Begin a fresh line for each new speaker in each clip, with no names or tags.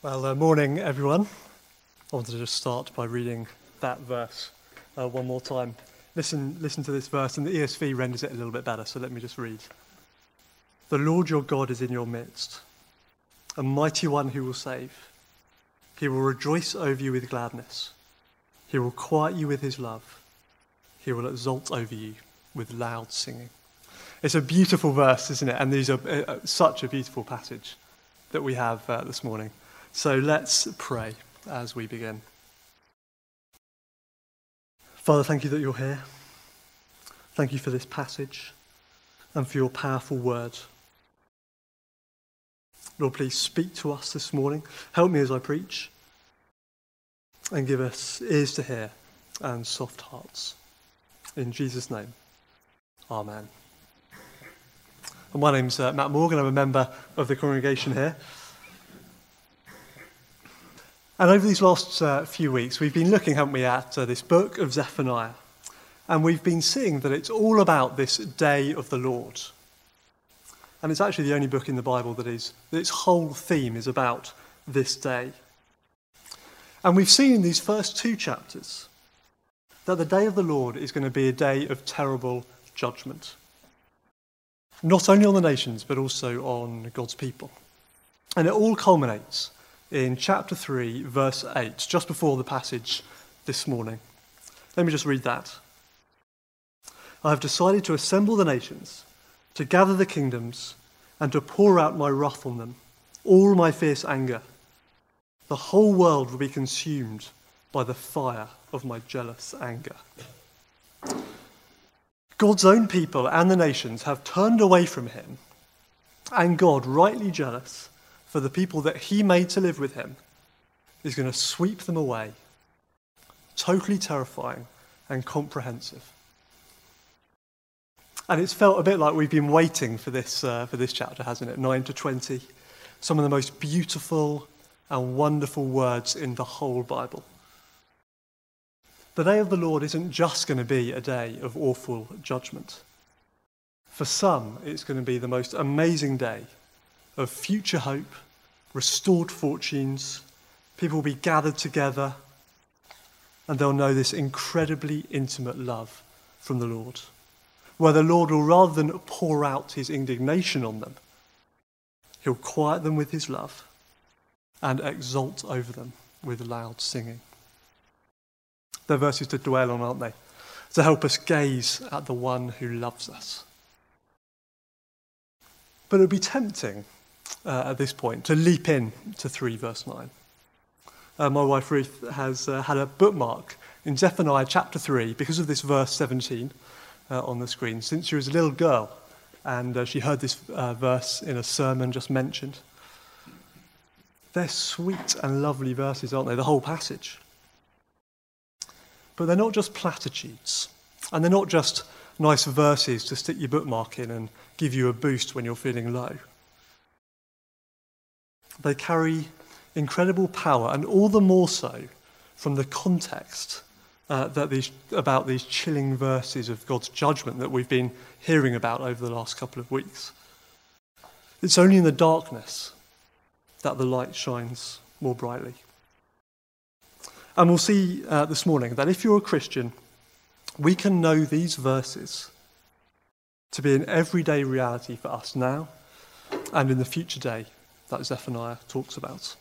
Well, uh, morning, everyone. I wanted to just start by reading that verse uh, one more time. Listen, listen to this verse, and the ESV renders it a little bit better, so let me just read. The Lord your God is in your midst, a mighty one who will save. He will rejoice over you with gladness. He will quiet you with his love. He will exult over you with loud singing. It's a beautiful verse, isn't it? And these are uh, such a beautiful passage that we have uh, this morning. So let's pray as we begin. Father, thank you that you're here. Thank you for this passage and for your powerful word. Lord, please speak to us this morning. Help me as I preach and give us ears to hear and soft hearts. In Jesus' name, Amen. And my name's uh, Matt Morgan. I'm a member of the congregation here. And over these last uh, few weeks, we've been looking, haven't we, at uh, this book of Zephaniah. And we've been seeing that it's all about this day of the Lord. And it's actually the only book in the Bible that is, that its whole theme is about this day. And we've seen in these first two chapters that the day of the Lord is going to be a day of terrible judgment. Not only on the nations, but also on God's people. And it all culminates in chapter 3, verse 8, just before the passage this morning. Let me just read that. I have decided to assemble the nations, to gather the kingdoms, and to pour out my wrath on them, all my fierce anger. The whole world will be consumed by the fire of my jealous anger. God's own people and the nations have turned away from him, and God, rightly jealous, for the people that he made to live with him is going to sweep them away. Totally terrifying and comprehensive. And it's felt a bit like we've been waiting for this, uh, for this chapter, hasn't it? 9 to 20. Some of the most beautiful and wonderful words in the whole Bible. The day of the Lord isn't just going to be a day of awful judgment. For some, it's going to be the most amazing day of future hope, restored fortunes. People will be gathered together and they'll know this incredibly intimate love from the Lord. Where the Lord will, rather than pour out his indignation on them, he'll quiet them with his love and exult over them with loud singing. They're verses to dwell on, aren't they? To help us gaze at the one who loves us. But it would be tempting uh, at this point to leap in to 3 verse 9. Uh, my wife Ruth has uh, had a bookmark in Zephaniah chapter 3 because of this verse 17 uh, on the screen since she was a little girl and uh, she heard this verse in a sermon just mentioned. They're sweet and lovely verses, aren't they? The whole passage. But they're not just platitudes, and they're not just nice verses to stick your bookmark in and give you a boost when you're feeling low. They carry incredible power, and all the more so from the context uh, that these, about these chilling verses of God's judgment that we've been hearing about over the last couple of weeks. It's only in the darkness that the light shines more brightly. And we'll see uh, this morning that if you're a Christian, we can know these verses to be an everyday reality for us now and in the future day that Zephaniah talks about.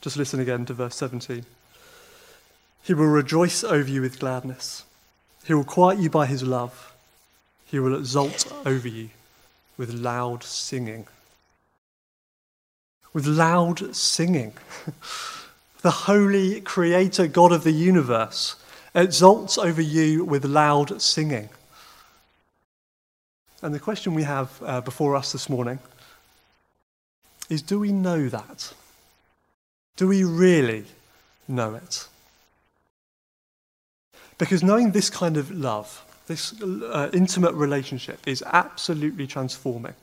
Just listen again to verse 17. He will rejoice over you with gladness. He will quiet you by his love. He will exult over you with loud singing. With loud singing. the holy creator God of the universe exults over you with loud singing. And the question we have uh, before us this morning is do we know that? Do we really know it? Because knowing this kind of love, this uh, intimate relationship, is absolutely transforming.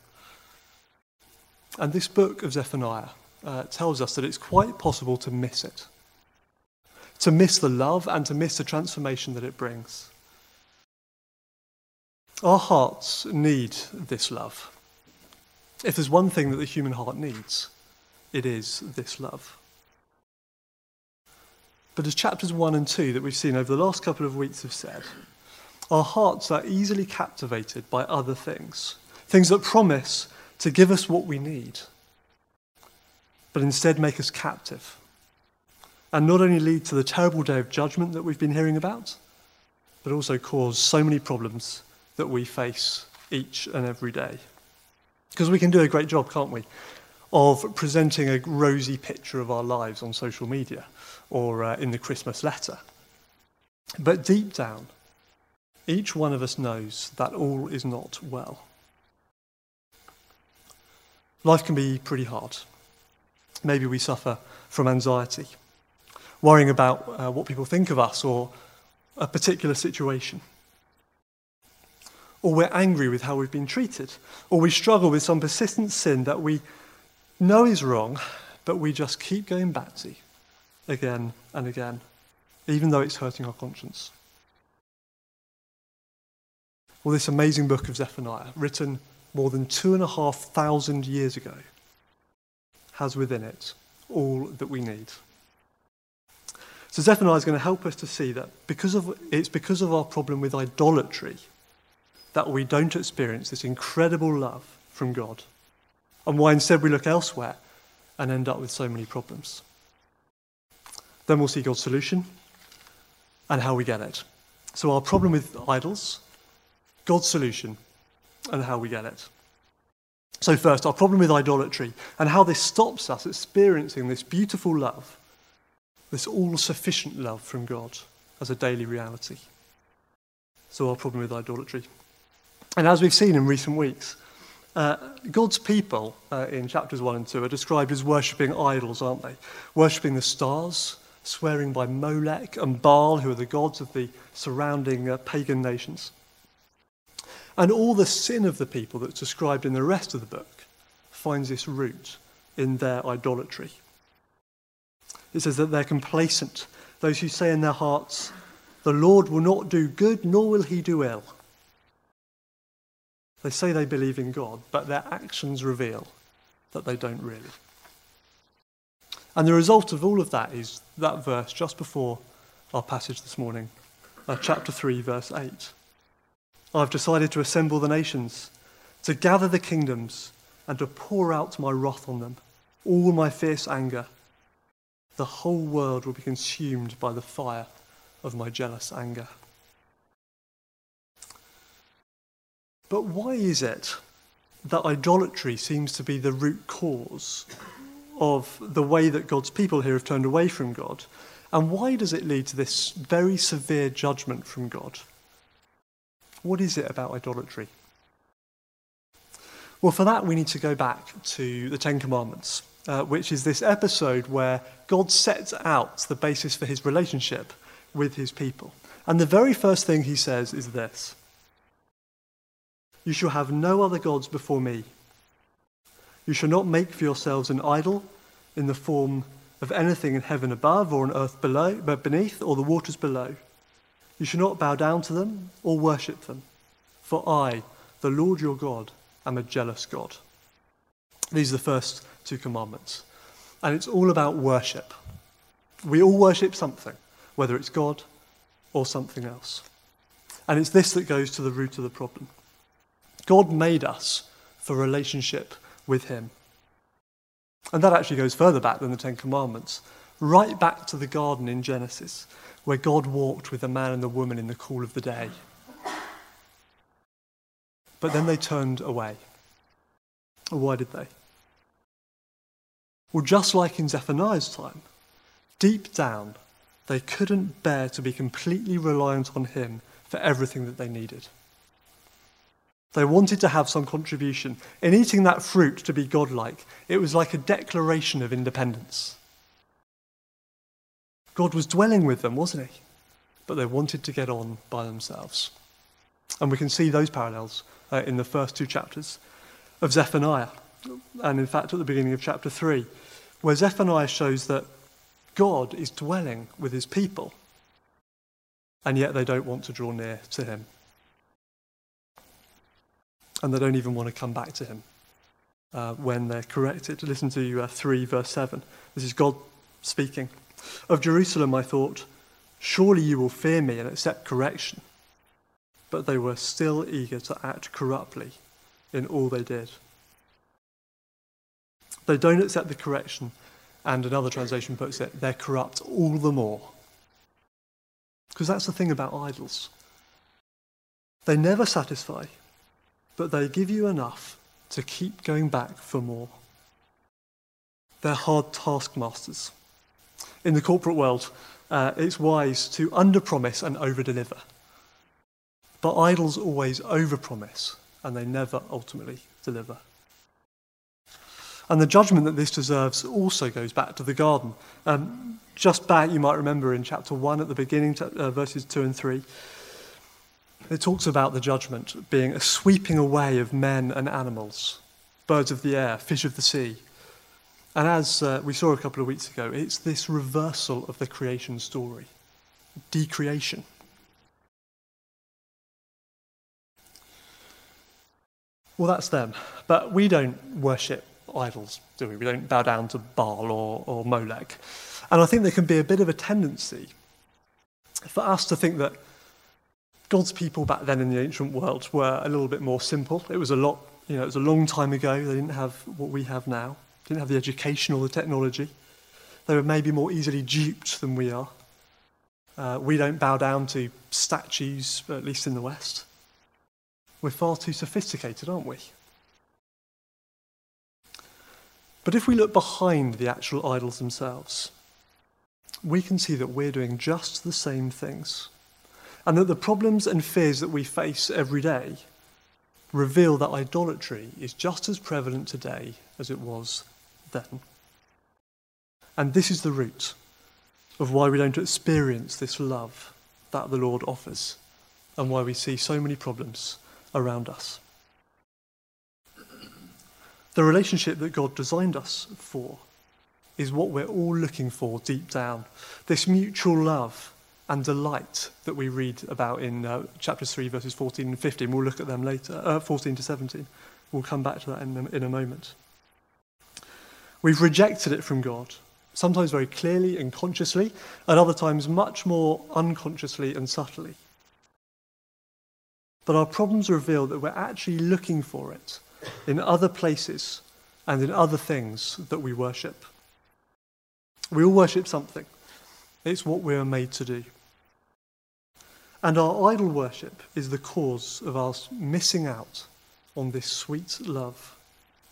And this book of Zephaniah uh, tells us that it's quite possible to miss it, to miss the love and to miss the transformation that it brings. Our hearts need this love. If there's one thing that the human heart needs, it is this love. But as chapters 1 and 2 that we've seen over the last couple of weeks have said, our hearts are easily captivated by other things, things that promise to give us what we need, but instead make us captive, and not only lead to the terrible day of judgment that we've been hearing about, but also cause so many problems that we face each and every day. Because we can do a great job, can't we, of presenting a rosy picture of our lives on social media or uh, in the Christmas letter. But deep down, each one of us knows that all is not well. Life can be pretty hard. Maybe we suffer from anxiety, worrying about uh, what people think of us or a particular situation. Or we're angry with how we've been treated. Or we struggle with some persistent sin that we know is wrong, but we just keep going back to again and again, even though it's hurting our conscience. Well, this amazing book of Zephaniah, written more than two and a half thousand years ago, has within it all that we need. So Zephaniah is going to help us to see that because of, it's because of our problem with idolatry that we don't experience this incredible love from God and why instead we look elsewhere and end up with so many problems. Then we'll see God's solution and how we get it. So, our problem with idols, God's solution, and how we get it. So, first, our problem with idolatry and how this stops us experiencing this beautiful love, this all sufficient love from God as a daily reality. So, our problem with idolatry. And as we've seen in recent weeks, uh, God's people uh, in chapters 1 and 2 are described as worshipping idols, aren't they? Worshipping the stars, swearing by Molech and Baal, who are the gods of the surrounding uh, pagan nations. And all the sin of the people that's described in the rest of the book finds its root in their idolatry. It says that they're complacent, those who say in their hearts, The Lord will not do good, nor will he do ill. They say they believe in God, but their actions reveal that they don't really. And the result of all of that is that verse just before our passage this morning, uh, chapter 3, verse 8. I've decided to assemble the nations, to gather the kingdoms, and to pour out my wrath on them, all my fierce anger. The whole world will be consumed by the fire of my jealous anger. But why is it that idolatry seems to be the root cause of the way that God's people here have turned away from God? And why does it lead to this very severe judgment from God? What is it about idolatry? Well, for that, we need to go back to the Ten Commandments, uh, which is this episode where God sets out the basis for his relationship with his people. And the very first thing he says is this you shall have no other gods before me. You shall not make for yourselves an idol in the form of anything in heaven above or on earth below, but beneath or the waters below. You shall not bow down to them or worship them. For I, the Lord your God, am a jealous God. These are the first two commandments. And it's all about worship. We all worship something, whether it's God or something else. And it's this that goes to the root of the problem. God made us for relationship with Him. And that actually goes further back than the Ten Commandments, right back to the garden in Genesis, where God walked with the man and the woman in the cool of the day. But then they turned away. Why did they? Well, just like in Zephaniah's time, deep down, they couldn't bear to be completely reliant on him for everything that they needed. They wanted to have some contribution. In eating that fruit to be godlike, it was like a declaration of independence. God was dwelling with them, wasn't he? But they wanted to get on by themselves. And we can see those parallels uh, in the first two chapters of Zephaniah, and in fact at the beginning of chapter 3, where Zephaniah shows that God is dwelling with his people, and yet they don't want to draw near to him and they don't even want to come back to him. uh, when they're corrected. Listen to uh, 3, verse 7. This is God speaking. Of Jerusalem, I thought, surely you will fear me and accept correction. But they were still eager to act corruptly in all they did. They don't accept the correction, and another translation puts it, they're corrupt all the more. Because that's the thing about idols. They never satisfy, but they give you enough to keep going back for more. They're hard taskmasters. In the corporate world, uh, it's wise to underpromise and overdeliver. But idols always overpromise and they never ultimately deliver. And the judgment that this deserves also goes back to the garden. Um, just back, you might remember in chapter 1 at the beginning, uh, verses 2 and 3, it talks about the judgment being a sweeping away of men and animals, birds of the air, fish of the sea. And as uh, we saw a couple of weeks ago, it's this reversal of the creation story, decreation. Well, that's them. But we don't worship idols, do we? We don't bow down to Baal or, or Molech. And I think there can be a bit of a tendency for us to think that God's people back then in the ancient world were a little bit more simple. It was a lot, you know, it was a long time ago. They didn't have what we have now. They didn't have the education or the technology. They were maybe more easily duped than we are. Uh, we don't bow down to statues, at least in the West. We're far too sophisticated, aren't we? But if we look behind the actual idols themselves, we can see that we're doing just the same things. And that the problems and fears that we face every day reveal that idolatry is just as prevalent today as it was then. And this is the root of why we don't experience this love that the Lord offers and why we see so many problems around us. The relationship that God designed us for is what we're all looking for deep down. This mutual love and delight that we read about in uh, chapters 3, verses 14 and 15. We'll look at them later, uh, 14 to 17. We'll come back to that in in a moment. We've rejected it from God, sometimes very clearly and consciously, at other times much more unconsciously and subtly. But our problems reveal that we're actually looking for it in other places and in other things that we worship. We all worship something, it's what we are made to do. And our idol worship is the cause of us missing out on this sweet love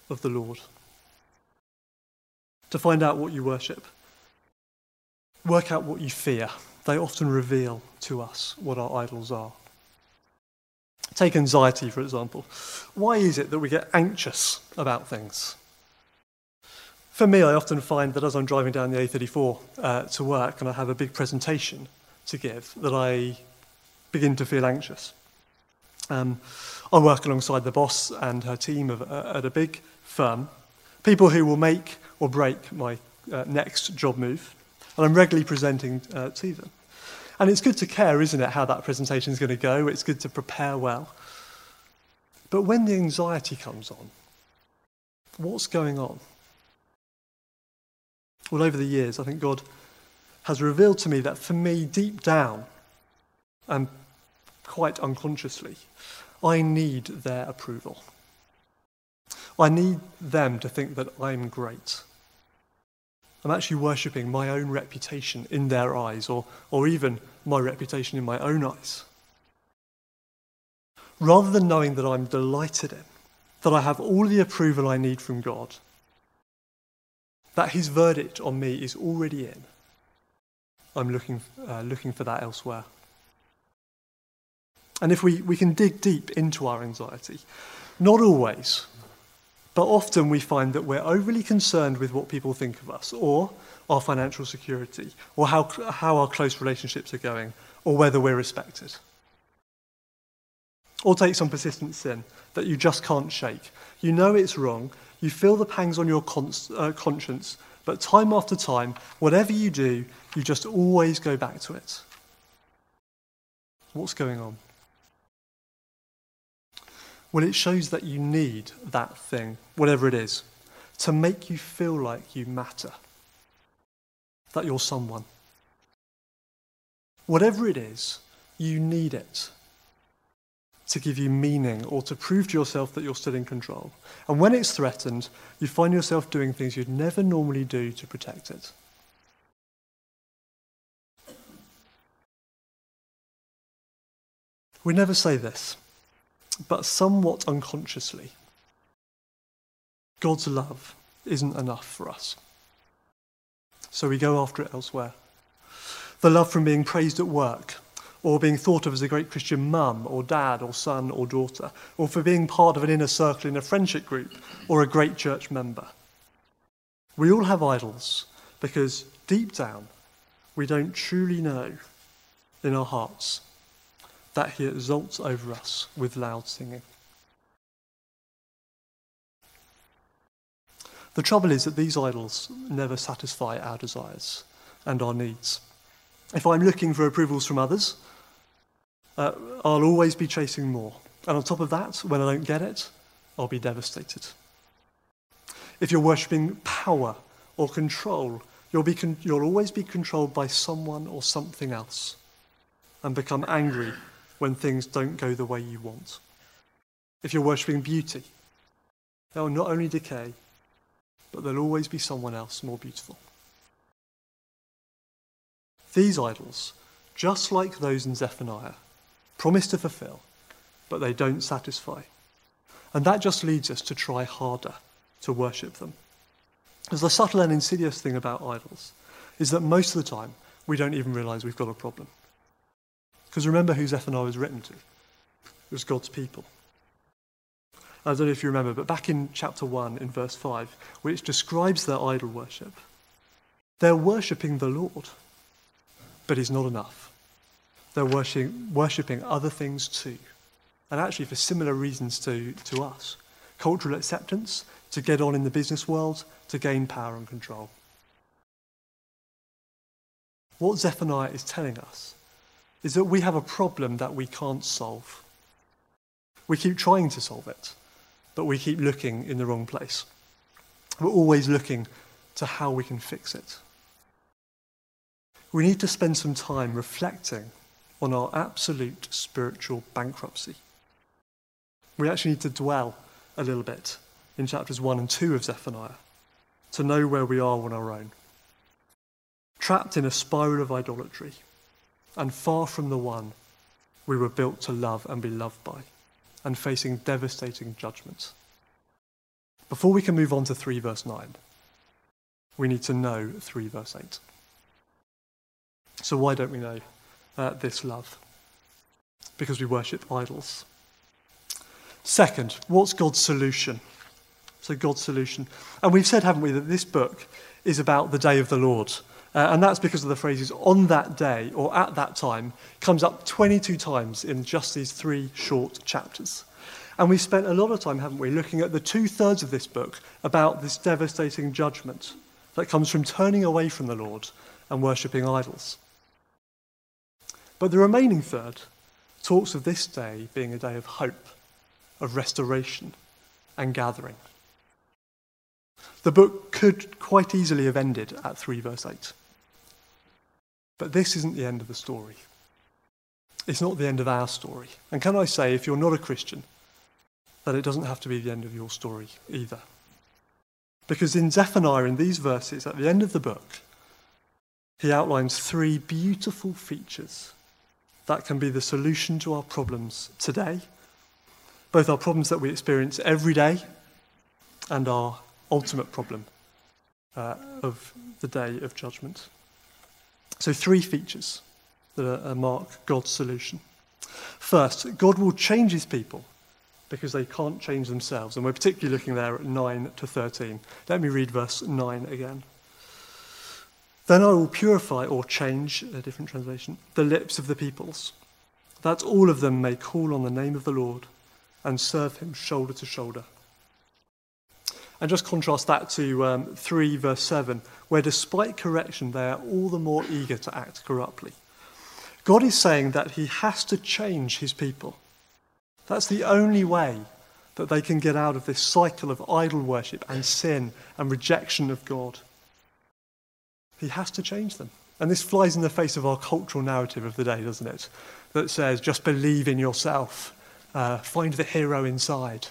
of the Lord. To find out what you worship, work out what you fear. They often reveal to us what our idols are. Take anxiety, for example. Why is it that we get anxious about things? For me, I often find that as I'm driving down the A34 uh, to work and I have a big presentation to give, that I begin to feel anxious. Um, I work alongside the boss and her team of, uh, at a big firm, people who will make or break my uh, next job move, and I'm regularly presenting uh, to them. And it's good to care, isn't it, how that presentation is going to go? It's good to prepare well. But when the anxiety comes on, what's going on? Well, over the years, I think God has revealed to me that for me, deep down, and quite unconsciously, I need their approval. I need them to think that I'm great. I'm actually worshipping my own reputation in their eyes, or, or even my reputation in my own eyes. Rather than knowing that I'm delighted in, that I have all the approval I need from God, that His verdict on me is already in, I'm looking, uh, looking for that elsewhere. And if we, we can dig deep into our anxiety, not always, but often we find that we're overly concerned with what people think of us, or our financial security, or how, how our close relationships are going, or whether we're respected. Or take some persistent sin that you just can't shake. You know it's wrong, you feel the pangs on your uh, conscience, but time after time, whatever you do, you just always go back to it. What's going on? Well, it shows that you need that thing, whatever it is, to make you feel like you matter, that you're someone. Whatever it is, you need it to give you meaning or to prove to yourself that you're still in control. And when it's threatened, you find yourself doing things you'd never normally do to protect it. We never say this, but somewhat unconsciously, God's love isn't enough for us. So we go after it elsewhere. The love from being praised at work, or being thought of as a great Christian mum, or dad, or son, or daughter, or for being part of an inner circle in a friendship group, or a great church member. We all have idols because deep down we don't truly know in our hearts that He exalts over us with loud singing. The trouble is that these idols never satisfy our desires and our needs. If I'm looking for approvals from others, uh, I'll always be chasing more. And on top of that, when I don't get it, I'll be devastated. If you're worshipping power or control, you'll, be con- you'll always be controlled by someone or something else and become angry when things don't go the way you want. If you're worshipping beauty, they'll not only decay, but there'll always be someone else more beautiful. These idols, just like those in Zephaniah, promise to fulfill, but they don't satisfy. And that just leads us to try harder to worship them. Because the subtle and insidious thing about idols is that most of the time we don't even realize we've got a problem. Because remember who Zephaniah was written to. It was God's people. I don't know if you remember, but back in chapter 1, in verse 5, which describes their idol worship, they're worshipping the Lord, but He's not enough. They're worshipping, other things too, and actually for similar reasons to, to us cultural acceptance, to get on in the business world, to gain power and control. What Zephaniah is telling us is that we have a problem that we can't solve. We keep trying to solve it, but we keep looking in the wrong place. We're always looking to how we can fix it. We need to spend some time reflecting on our absolute spiritual bankruptcy. We actually need to dwell a little bit in chapters 1 and 2 of Zephaniah to know where we are on our own. Trapped in a spiral of idolatry and far from the one we were built to love and be loved by, and facing devastating judgments. Before we can move on to 3 verse 9, we need to know 3 verse 8. So, why don't we know uh, this love? Because we worship idols. Second, what's God's solution? So, God's solution. And we've said, haven't we, that this book is about the day of the Lord. Uh, and that's because of the phrases on that day or at that time comes up 22 times in just these three short chapters. And we've spent a lot of time, haven't we, looking at the two thirds of this book about this devastating judgment that comes from turning away from the Lord and worshipping idols. But the remaining third talks of this day being a day of hope, of restoration, and gathering. The book could quite easily have ended at 3 verse 8. But this isn't the end of the story. It's not the end of our story. And can I say, if you're not a Christian, that it doesn't have to be the end of your story either. Because in Zephaniah, in these verses, at the end of the book, he outlines three beautiful features that can be the solution to our problems today, both our problems that we experience every day and our ultimate problem uh, of the day of judgment. So, three features that uh, mark God's solution. First, God will change his people because they can't change themselves. And we're particularly looking there at 9 to 13. Let me read verse 9 again. Then I will purify or change, a different translation, the lips of the peoples, that all of them may call on the name of the Lord and serve him shoulder to shoulder. And just contrast that to um, 3 verse 7, where despite correction, they are all the more eager to act corruptly. God is saying that he has to change his people. That's the only way that they can get out of this cycle of idol worship and sin and rejection of God. He has to change them. And this flies in the face of our cultural narrative of the day, doesn't it? That says, just believe in yourself, uh, find the hero inside.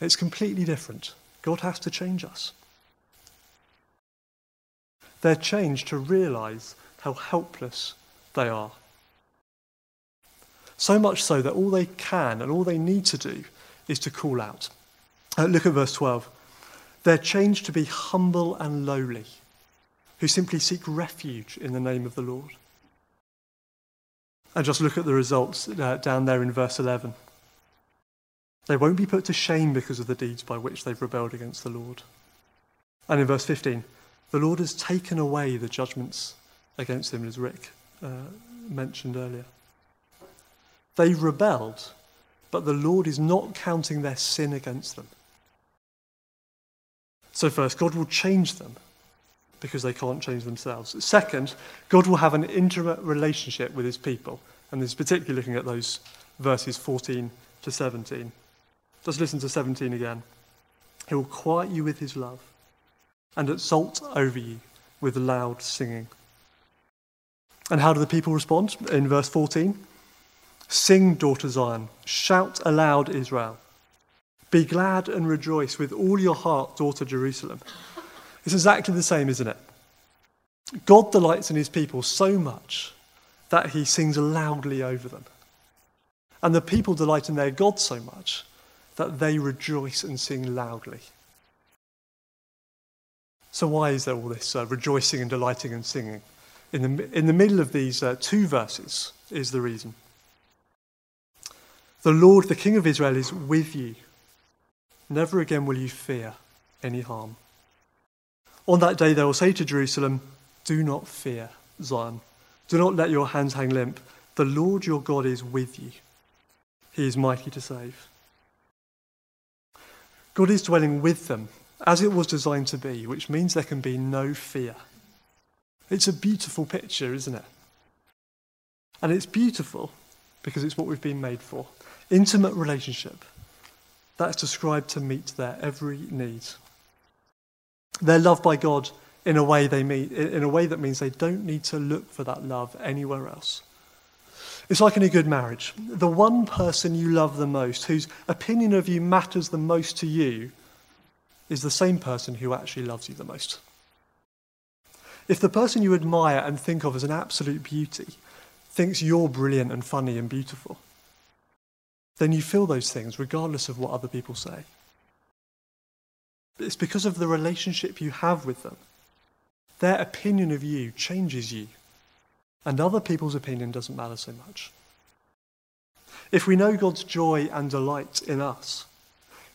It's completely different. God has to change us. They're changed to realize how helpless they are. So much so that all they can and all they need to do is to call out. Uh, look at verse 12. They're changed to be humble and lowly, who simply seek refuge in the name of the Lord. And just look at the results uh, down there in verse 11. They won't be put to shame because of the deeds by which they've rebelled against the Lord. And in verse 15, the Lord has taken away the judgments against them, as Rick uh, mentioned earlier. They rebelled, but the Lord is not counting their sin against them. So, first, God will change them because they can't change themselves. Second, God will have an intimate relationship with his people. And this is particularly looking at those verses 14 to 17. Just listen to 17 again. He will quiet you with his love and exult over you with loud singing. And how do the people respond? In verse 14 Sing, daughter Zion, shout aloud, Israel. Be glad and rejoice with all your heart, daughter Jerusalem. It's exactly the same, isn't it? God delights in his people so much that he sings loudly over them. And the people delight in their God so much that they rejoice and sing loudly. So, why is there all this uh, rejoicing and delighting and singing? In the, in the middle of these uh, two verses is the reason. The Lord, the King of Israel, is with you. Never again will you fear any harm. On that day, they will say to Jerusalem, Do not fear, Zion. Do not let your hands hang limp. The Lord your God is with you. He is mighty to save. God is dwelling with them as it was designed to be, which means there can be no fear. It's a beautiful picture, isn't it? And it's beautiful because it's what we've been made for. Intimate relationship. That's described to meet their every need. They're loved by God in a way they meet, in a way that means they don't need to look for that love anywhere else. It's like in a good marriage. The one person you love the most, whose opinion of you matters the most to you, is the same person who actually loves you the most. If the person you admire and think of as an absolute beauty thinks you're brilliant and funny and beautiful, then you feel those things regardless of what other people say. It's because of the relationship you have with them. Their opinion of you changes you and other people's opinion doesn't matter so much. If we know God's joy and delight in us,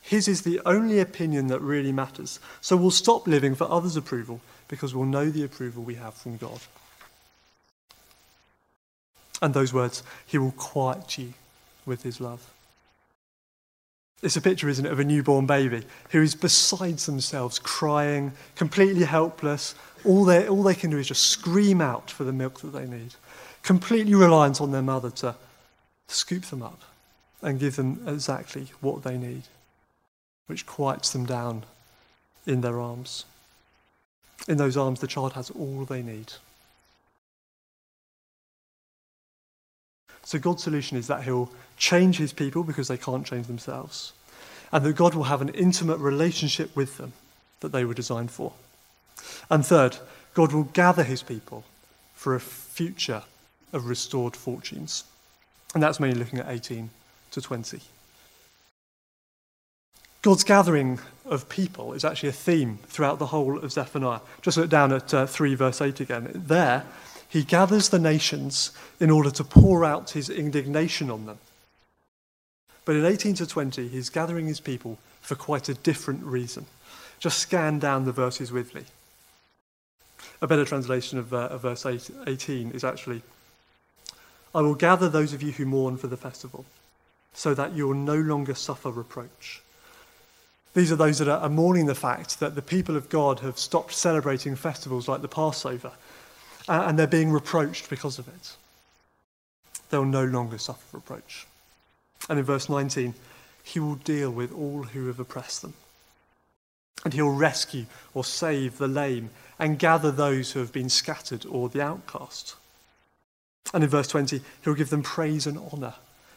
His is the only opinion that really matters. So we'll stop living for others' approval because we'll know the approval we have from God. And those words, He will quiet you with His love. It's a picture, isn't it, of a newborn baby who is beside themselves, crying, completely helpless. All they, all they can do is just scream out for the milk that they need, completely reliant on their mother to, scoop them up and give them exactly what they need, which quiets them down in their arms. In those arms, the child has all they need. So God's solution is that he'll change his people because they can't change themselves, and that God will have an intimate relationship with them that they were designed for. And third, God will gather his people for a future of restored fortunes. And that's mainly looking at 18 to 20. God's gathering of people is actually a theme throughout the whole of Zephaniah. Just look down at uh, 3 verse 8 again. There, he gathers the nations in order to pour out his indignation on them. But in 18 to 20, he's gathering his people for quite a different reason. Just scan down the verses with me. A better translation of, uh, of verse 8, 18 is actually I will gather those of you who mourn for the festival, so that you will no longer suffer reproach. These are those that are mourning the fact that the people of God have stopped celebrating festivals like the Passover uh, and they're being reproached because of it. They'll no longer suffer reproach. And in verse 19, he will deal with all who have oppressed them. And he'll rescue or save the lame and gather those who have been scattered or the outcast. And in verse 20, he'll give them praise and honour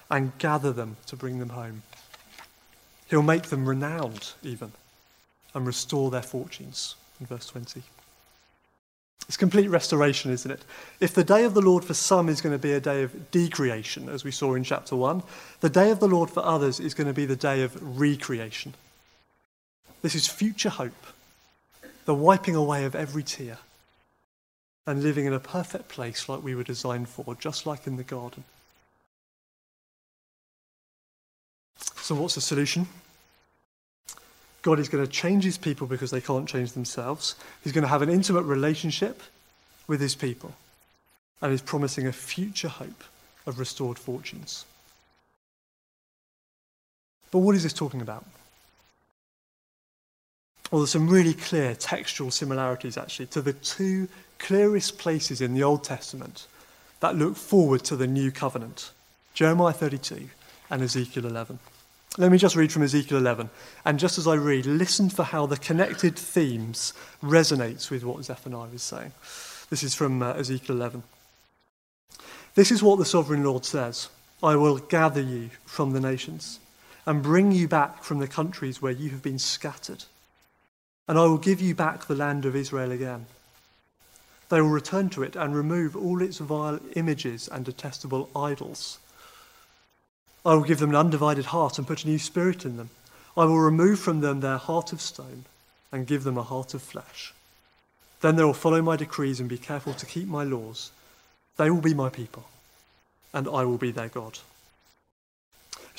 and gather them to bring them home. He'll make them renowned, even, and restore their fortunes, in verse 20. It's complete restoration, isn't it? If the day of the Lord for some is going to be a day of decreation, as we saw in chapter 1, the day of the Lord for others is going to be the day of recreation. This is future hope, the wiping away of every tear, and living in a perfect place like we were designed for, just like in the garden. So, what's the solution? God is going to change his people because they can't change themselves. He's going to have an intimate relationship with his people. And he's promising a future hope of restored fortunes. But what is this talking about? Well, there's some really clear textual similarities actually to the two clearest places in the Old Testament that look forward to the new covenant Jeremiah 32 and Ezekiel 11. Let me just read from Ezekiel 11. And just as I read, listen for how the connected themes resonates with what Zephaniah is saying. This is from uh, Ezekiel 11. This is what the sovereign Lord says I will gather you from the nations and bring you back from the countries where you have been scattered. And I will give you back the land of Israel again. They will return to it and remove all its vile images and detestable idols I will give them an undivided heart and put a new spirit in them. I will remove from them their heart of stone and give them a heart of flesh. Then they will follow my decrees and be careful to keep my laws. They will be my people, and I will be their God.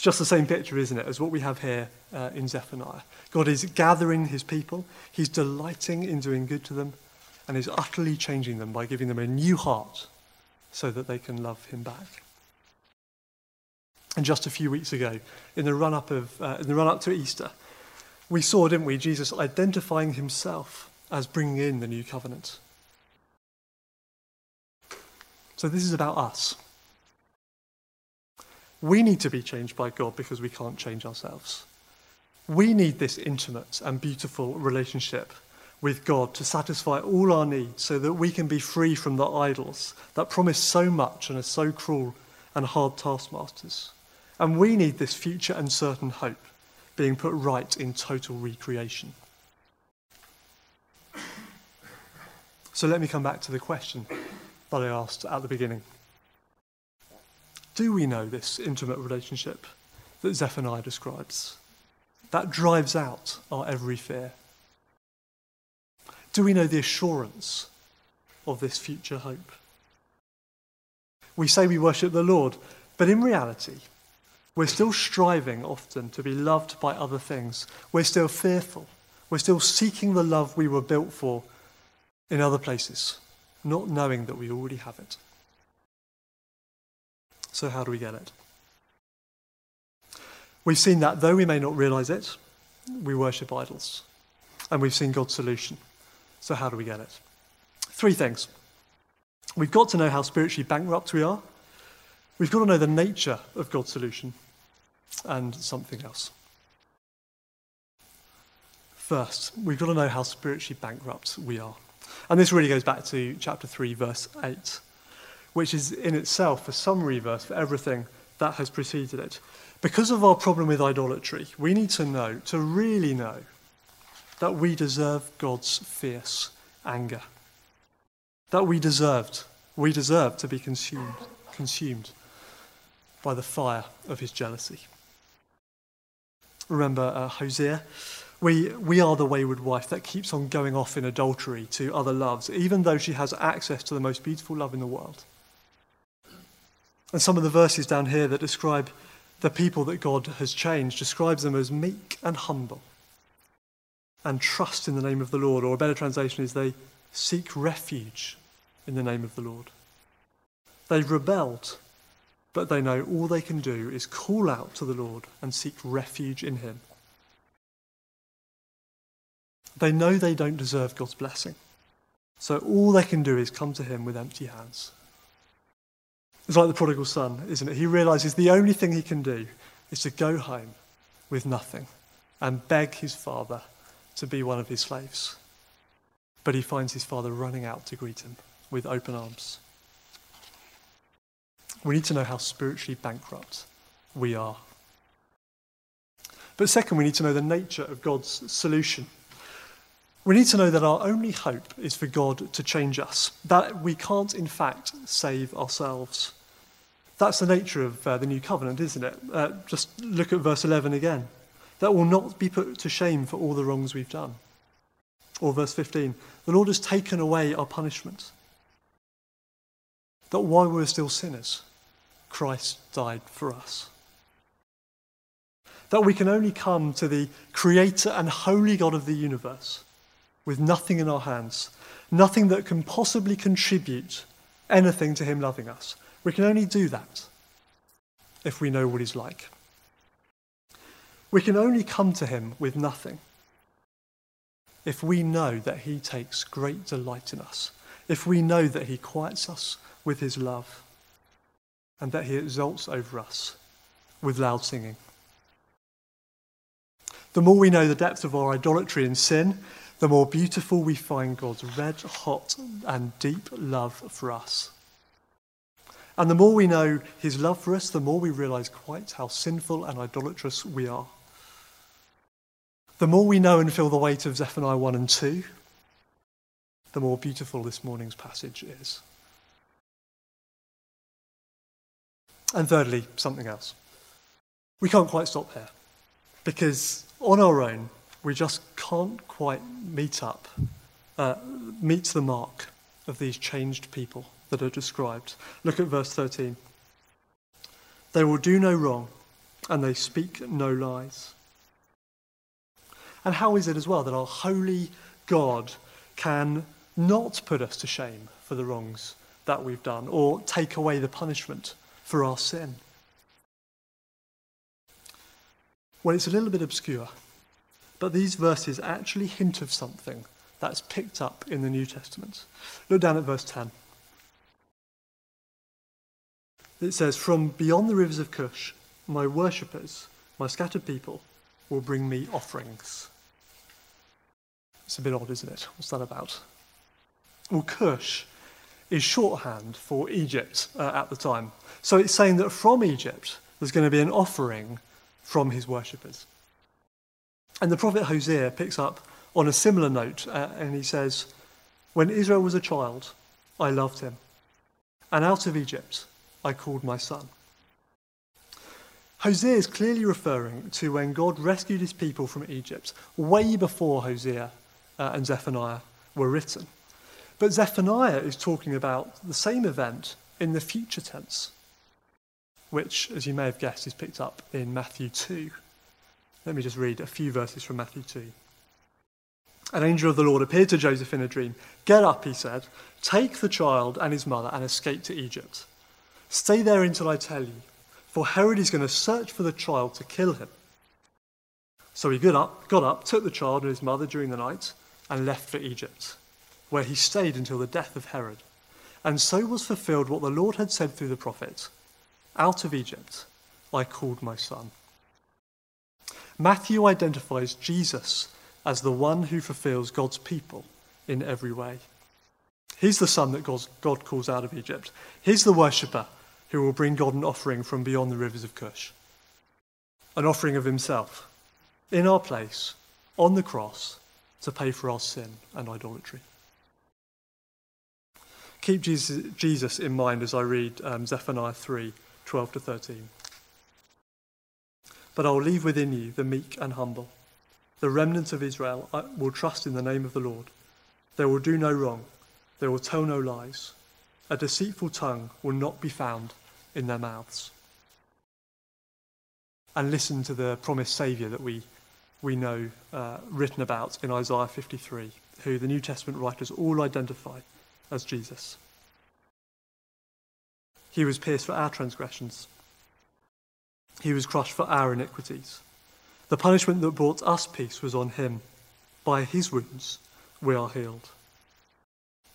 Just the same picture, isn't it, as what we have here uh, in Zephaniah. God is gathering his people, he's delighting in doing good to them, and is utterly changing them by giving them a new heart so that they can love him back. And just a few weeks ago, in the run up, of, uh, in the run up to Easter, we saw, didn't we, Jesus identifying himself as bringing in the new covenant. So this is about us. We need to be changed by God because we can't change ourselves. We need this intimate and beautiful relationship with God to satisfy all our needs so that we can be free from the idols that promise so much and are so cruel and hard taskmasters. And we need this future and certain hope being put right in total recreation. So let me come back to the question that I asked at the beginning. Do we know this intimate relationship that Zephaniah describes? That drives out our every fear. Do we know the assurance of this future hope? We say we worship the Lord, but in reality, we're still striving often to be loved by other things. We're still fearful. We're still seeking the love we were built for in other places, not knowing that we already have it. So, how do we get it? We've seen that though we may not realize it, we worship idols. And we've seen God's solution. So, how do we get it? Three things. We've got to know how spiritually bankrupt we are. We've got to know the nature of God's solution and something else. First, we've got to know how spiritually bankrupt we are. And this really goes back to chapter 3, verse 8, which is in itself a summary verse for everything that has preceded it. Because of our problem with idolatry, we need to know, to really know, that we deserve God's fierce anger. That we deserved, we deserve to be consumed, consumed by the fire of his jealousy. Remember uh, Hosea? We, we are the wayward wife that keeps on going off in adultery to other loves, even though she has access to the most beautiful love in the world. And some of the verses down here that describe the people that God has changed describes them as meek and humble and trust in the name of the Lord, or a better translation is they seek refuge in the name of the Lord. They've rebelled but they know all they can do is call out to the Lord and seek refuge in Him. They know they don't deserve God's blessing, so all they can do is come to Him with empty hands. It's like the prodigal son, isn't it? He realizes the only thing he can do is to go home with nothing and beg his father to be one of his slaves. But he finds his father running out to greet him with open arms. We need to know how spiritually bankrupt we are. But second, we need to know the nature of God's solution. We need to know that our only hope is for God to change us, that we can't, in fact, save ourselves. That's the nature of uh, the new covenant, isn't it? Uh, just look at verse 11 again. That will not be put to shame for all the wrongs we've done. Or verse 15, the Lord has taken away our punishment. That while we were still sinners, Christ died for us. That we can only come to the creator and holy God of the universe with nothing in our hands, nothing that can possibly contribute anything to him loving us. We can only do that if we know what he's like. We can only come to him with nothing if we know that he takes great delight in us, if we know that he quiets us with his love, and that he exalts over us with loud singing. The more we know the depth of our idolatry and sin, the more beautiful we find God's red hot and deep love for us. And the more we know his love for us, the more we realize quite how sinful and idolatrous we are. The more we know and feel the weight of Zephaniah 1 and 2, the more beautiful this morning's passage is. And thirdly, something else. We can't quite stop here because on our own, we just can't quite meet up, uh, meet the mark of these changed people that are described. Look at verse 13. They will do no wrong, and they speak no lies. And how is it as well that our holy God can not put us to shame for the wrongs that we've done or take away the punishment for our sin? Well, it's a little bit obscure, but these verses actually hint of something that's picked up in the New Testament. Look down at verse 10. It says, From beyond the rivers of Cush, my worshippers, my scattered people, will bring me offerings. It's a bit odd, isn't it? What's that about? Well, Cush is shorthand for Egypt uh, at the time. So it's saying that from Egypt, there's going to be an offering from his worshippers. And the prophet Hosea picks up on a similar note, uh, and he says, When Israel was a child, I loved him, and out of Egypt I called my son. Hosea is clearly referring to when God rescued his people from Egypt, way before Hosea uh, and Zephaniah were written. But Zephaniah is talking about the same event in the future tense, which, as you may have guessed, is picked up in Matthew 2. Let me just read a few verses from Matthew 2. An angel of the Lord appeared to Joseph in a dream. Get up, he said, take the child and his mother and escape to Egypt. Stay there until I tell you, for Herod is going to search for the child to kill him. So he got up, got up, took the child and his mother during the night, and left for Egypt, where he stayed until the death of Herod. And so was fulfilled what the Lord had said through the prophet Out of Egypt I called my son. Matthew identifies Jesus as the one who fulfills God's people in every way. He's the son that God calls out of Egypt. He's the worshipper who will bring God an offering from beyond the rivers of Cush, an offering of himself in our place on the cross to pay for our sin and idolatry. Keep Jesus, in mind as I read um, Zephaniah 3 12 to 13. But I will leave within you the meek and humble. The remnant of Israel will trust in the name of the Lord. They will do no wrong, they will tell no lies. A deceitful tongue will not be found in their mouths. And listen to the promised Saviour that we, we know uh, written about in Isaiah 53, who the New Testament writers all identify as Jesus. He was pierced for our transgressions he was crushed for our iniquities. The punishment that brought us peace was on him. By his wounds we are healed.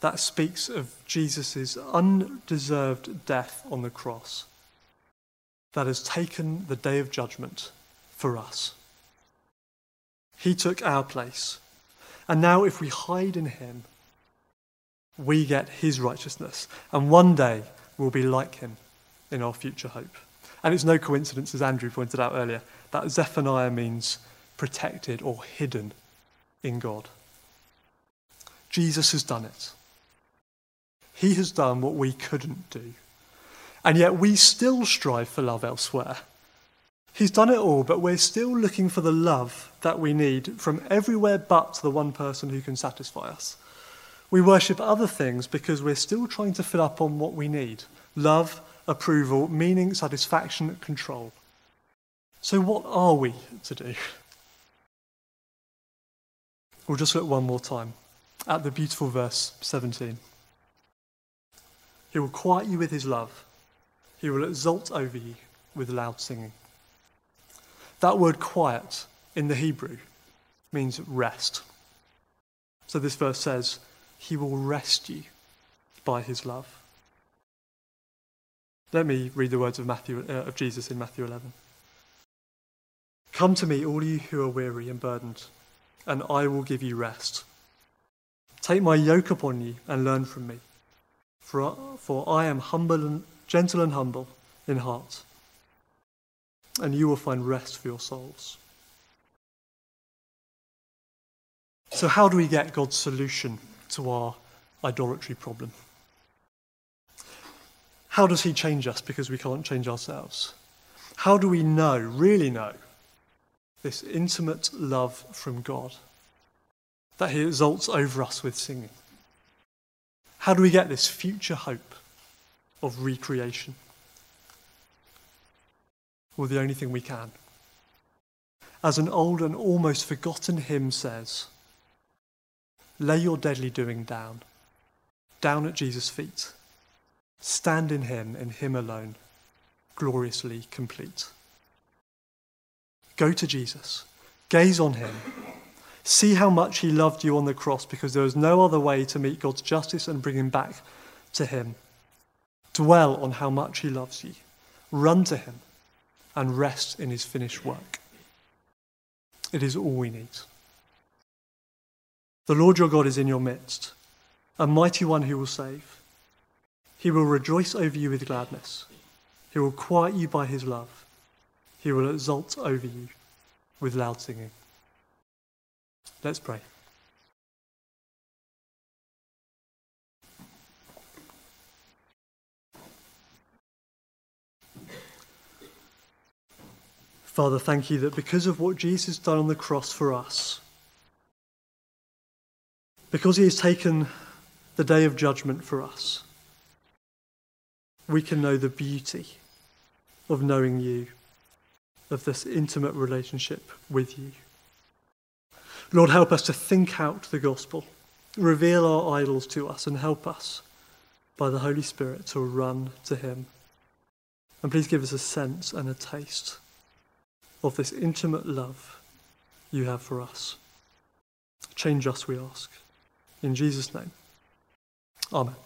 that speaks of Jesus' undeserved death on the cross that has taken the day of judgment for us. He took our place. And now, if we hide in him, we get his righteousness. And one day we'll be like him in our future hope. And it's no coincidence, as Andrew pointed out earlier, that Zephaniah means protected or hidden in God. Jesus has done it. He has done what we couldn't do. And yet we still strive for love elsewhere. He's done it all, but we're still looking for the love that we need from everywhere but the one person who can satisfy us. We worship other things because we're still trying to fill up on what we need love, approval, meaning, satisfaction, control. So, what are we to do? We'll just look one more time at the beautiful verse 17. He will quiet you with his love, he will exult over you with loud singing. That word quiet in the Hebrew means rest. So this verse says, He will rest you by His love. Let me read the words of, Matthew, uh, of Jesus in Matthew 11. Come to me, all you who are weary and burdened, and I will give you rest. Take my yoke upon you and learn from me, for, for I am humble and gentle and humble in heart and you will find rest for your souls. So, how do we get God's solution to our idolatry problem? How does He change us because we can't change ourselves? How do we know, really know, this intimate love from God that He exalts over us with singing? How do we get this future hope of recreation? Well, the only thing we can. As an old and almost forgotten hymn says, lay your deadly doing down, down at Jesus' feet. Stand in him, in him alone, gloriously complete. Go to Jesus, gaze on him, see how much he loved you on the cross because there was no other way to meet God's justice and bring him back to him. Dwell on how much he loves you. Run to him and rest in his finished work. It is all we need. The Lord your God is in your midst, a mighty one who will save. He will rejoice over you with gladness. He will quiet you by his love. He will exult over you with loud singing. Let's pray. Father, thank you that because of what Jesus has done on the cross for us, because he has taken the day of judgment for us, we can know the beauty of knowing you, of this intimate relationship with you. Lord, help us to think out the gospel, reveal our idols to us, and help us by the Holy Spirit to run to him. And please give us a sense and a taste of this intimate love you have for us. Change us, we ask. In Jesus' name. Amen.